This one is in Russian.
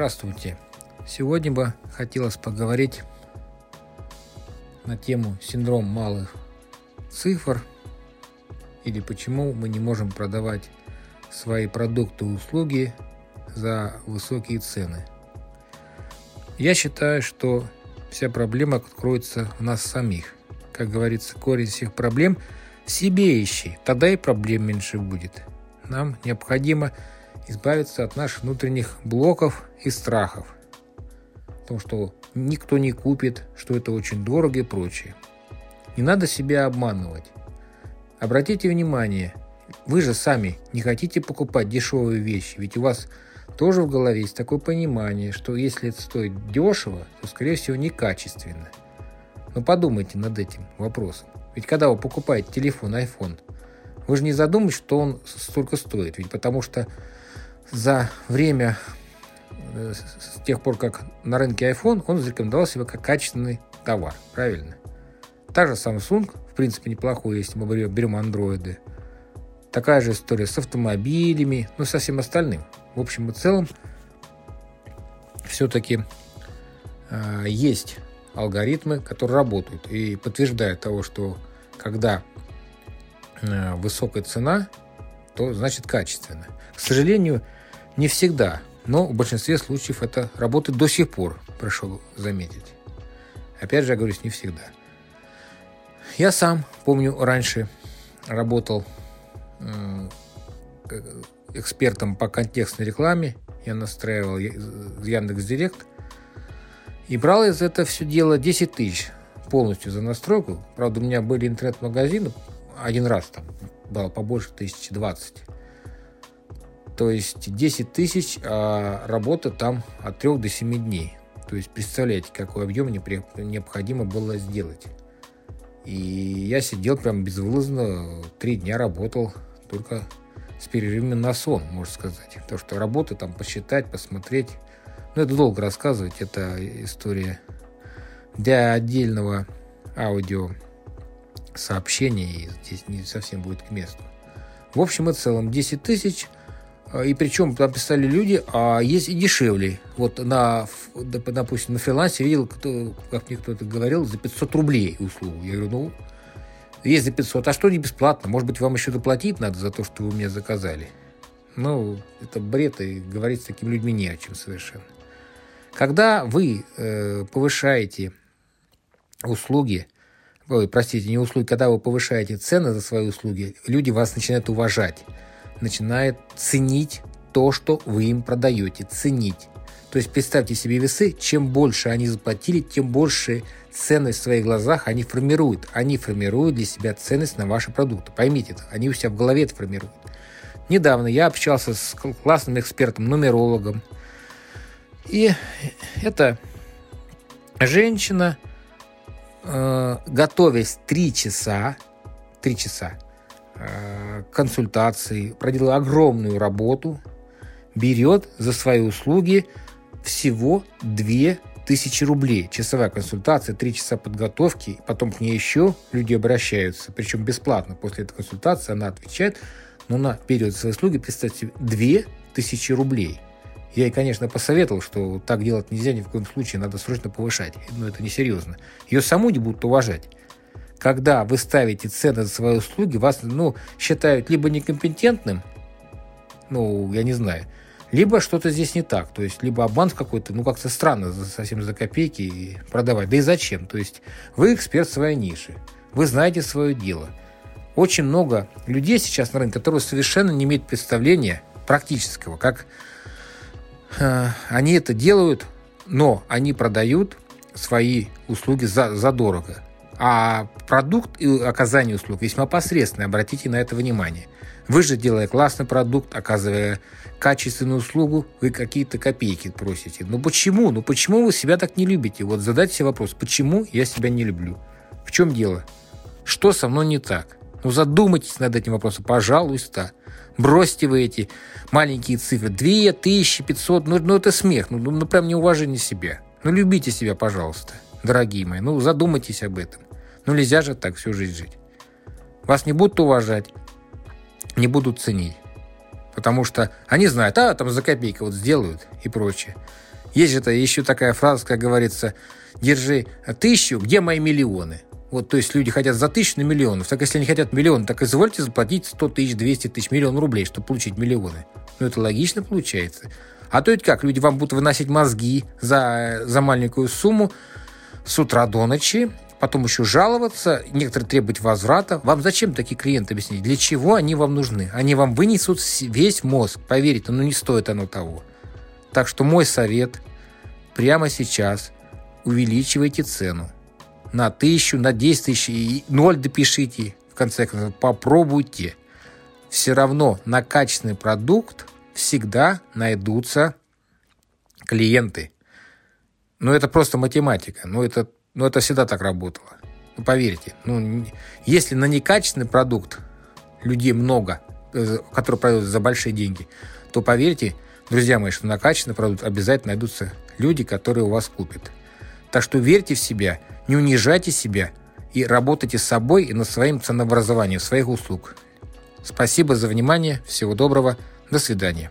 Здравствуйте. Сегодня бы хотелось поговорить на тему синдром малых цифр или почему мы не можем продавать свои продукты и услуги за высокие цены. Я считаю, что вся проблема кроется в нас самих. Как говорится, корень всех проблем в себе ищи, тогда и проблем меньше будет. Нам необходимо избавиться от наших внутренних блоков и страхов. О том, что никто не купит, что это очень дорого и прочее. Не надо себя обманывать. Обратите внимание, вы же сами не хотите покупать дешевые вещи, ведь у вас тоже в голове есть такое понимание, что если это стоит дешево, то, скорее всего, некачественно. Но подумайте над этим вопросом. Ведь когда вы покупаете телефон, iPhone, вы же не задумываетесь, что он столько стоит. Ведь потому что за время, э, с тех пор, как на рынке iPhone, он зарекомендовал себя как качественный товар. Правильно? Также Samsung, в принципе, неплохой, если мы берем андроиды. Такая же история с автомобилями, ну, со всем остальным. В общем и целом, все-таки э, есть алгоритмы, которые работают и подтверждают того, что когда э, высокая цена, то значит качественно. К сожалению, не всегда, но в большинстве случаев это работает до сих пор, прошу заметить. Опять же, я говорю, не всегда. Я сам, помню, раньше работал экспертом по контекстной рекламе. Я настраивал Яндекс Директ. И брал из этого все дело 10 тысяч полностью за настройку. Правда, у меня были интернет-магазины. Один раз там было побольше, тысячи двадцать. То есть 10 тысяч, а работа там от 3 до 7 дней. То есть представляете, какой объем необходимо было сделать. И я сидел прям безвылазно, три дня работал, только с перерывами на сон, можно сказать. То, что работа там посчитать, посмотреть. Ну, это долго рассказывать, это история для отдельного аудио сообщения, и здесь не совсем будет к месту. В общем и целом, 10 тысяч – а, и причем там писали люди, а есть и дешевле. Вот на, допустим, на фрилансе видел, кто, как мне кто-то говорил, за 500 рублей услугу. Я говорю, ну, есть за 500, а что не бесплатно? Может быть, вам еще доплатить надо за то, что вы мне заказали? Ну, это бред, и говорить с такими людьми не о чем совершенно. Когда вы э, повышаете услуги, ой, простите, не услуги, когда вы повышаете цены за свои услуги, люди вас начинают уважать начинает ценить то, что вы им продаете, ценить. То есть представьте себе весы, чем больше они заплатили, тем больше ценность в своих глазах они формируют. Они формируют для себя ценность на ваши продукты. Поймите это, они у себя в голове это формируют. Недавно я общался с классным экспертом, нумерологом. И это женщина, э, готовясь три часа, три часа, Э, консультации, проделала огромную работу, берет за свои услуги всего 2000 рублей. Часовая консультация, 3 часа подготовки, потом к ней еще люди обращаются, причем бесплатно. После этой консультации она отвечает, но на период своей услуги, представьте, 2000 рублей. Я ей, конечно, посоветовал, что так делать нельзя ни в коем случае, надо срочно повышать. Но это несерьезно. Ее саму не будут уважать когда вы ставите цены за свои услуги, вас ну, считают либо некомпетентным, ну, я не знаю, либо что-то здесь не так. То есть, либо обман какой-то, ну, как-то странно совсем за копейки продавать. Да и зачем? То есть, вы эксперт своей ниши, вы знаете свое дело. Очень много людей сейчас на рынке, которые совершенно не имеют представления практического, как они это делают, но они продают свои услуги за, за дорого. А продукт и оказание услуг весьма посредственный, обратите на это внимание. Вы же, делая классный продукт, оказывая качественную услугу, вы какие-то копейки просите. Ну почему? Ну почему вы себя так не любите? Вот задайте себе вопрос, почему я себя не люблю? В чем дело? Что со мной не так? Ну задумайтесь над этим вопросом, пожалуйста. Бросьте вы эти маленькие цифры. 2500, ну, ну это смех, ну, ну прям неуважение себя. Ну любите себя, пожалуйста, дорогие мои. Ну задумайтесь об этом. Ну нельзя же так всю жизнь жить. Вас не будут уважать, не будут ценить. Потому что они знают, а там за копейки вот сделают и прочее. Есть же еще такая фраза, как говорится, держи тысячу, где мои миллионы? Вот, то есть люди хотят за тысячу на миллионов. Так если они хотят миллион, так извольте заплатить 100 тысяч, 200 тысяч, миллион рублей, чтобы получить миллионы. Ну, это логично получается. А то ведь как, люди вам будут выносить мозги за, за маленькую сумму с утра до ночи, потом еще жаловаться, некоторые требовать возврата. Вам зачем такие клиенты объяснить? Для чего они вам нужны? Они вам вынесут весь мозг, поверьте, ну не стоит оно того. Так что мой совет прямо сейчас увеличивайте цену на тысячу, на 10 тысяч и ноль допишите. В конце концов, попробуйте. Все равно на качественный продукт всегда найдутся клиенты. Но это просто математика. Ну, это, ну, это всегда так работало. Ну, поверьте. Ну, если на некачественный продукт людей много, э, которые продают за большие деньги, то поверьте, друзья мои, что на качественный продукт обязательно найдутся люди, которые у вас купят. Так что верьте в себя, не унижайте себя и работайте с собой и над своим ценообразованием своих услуг. Спасибо за внимание, всего доброго, до свидания.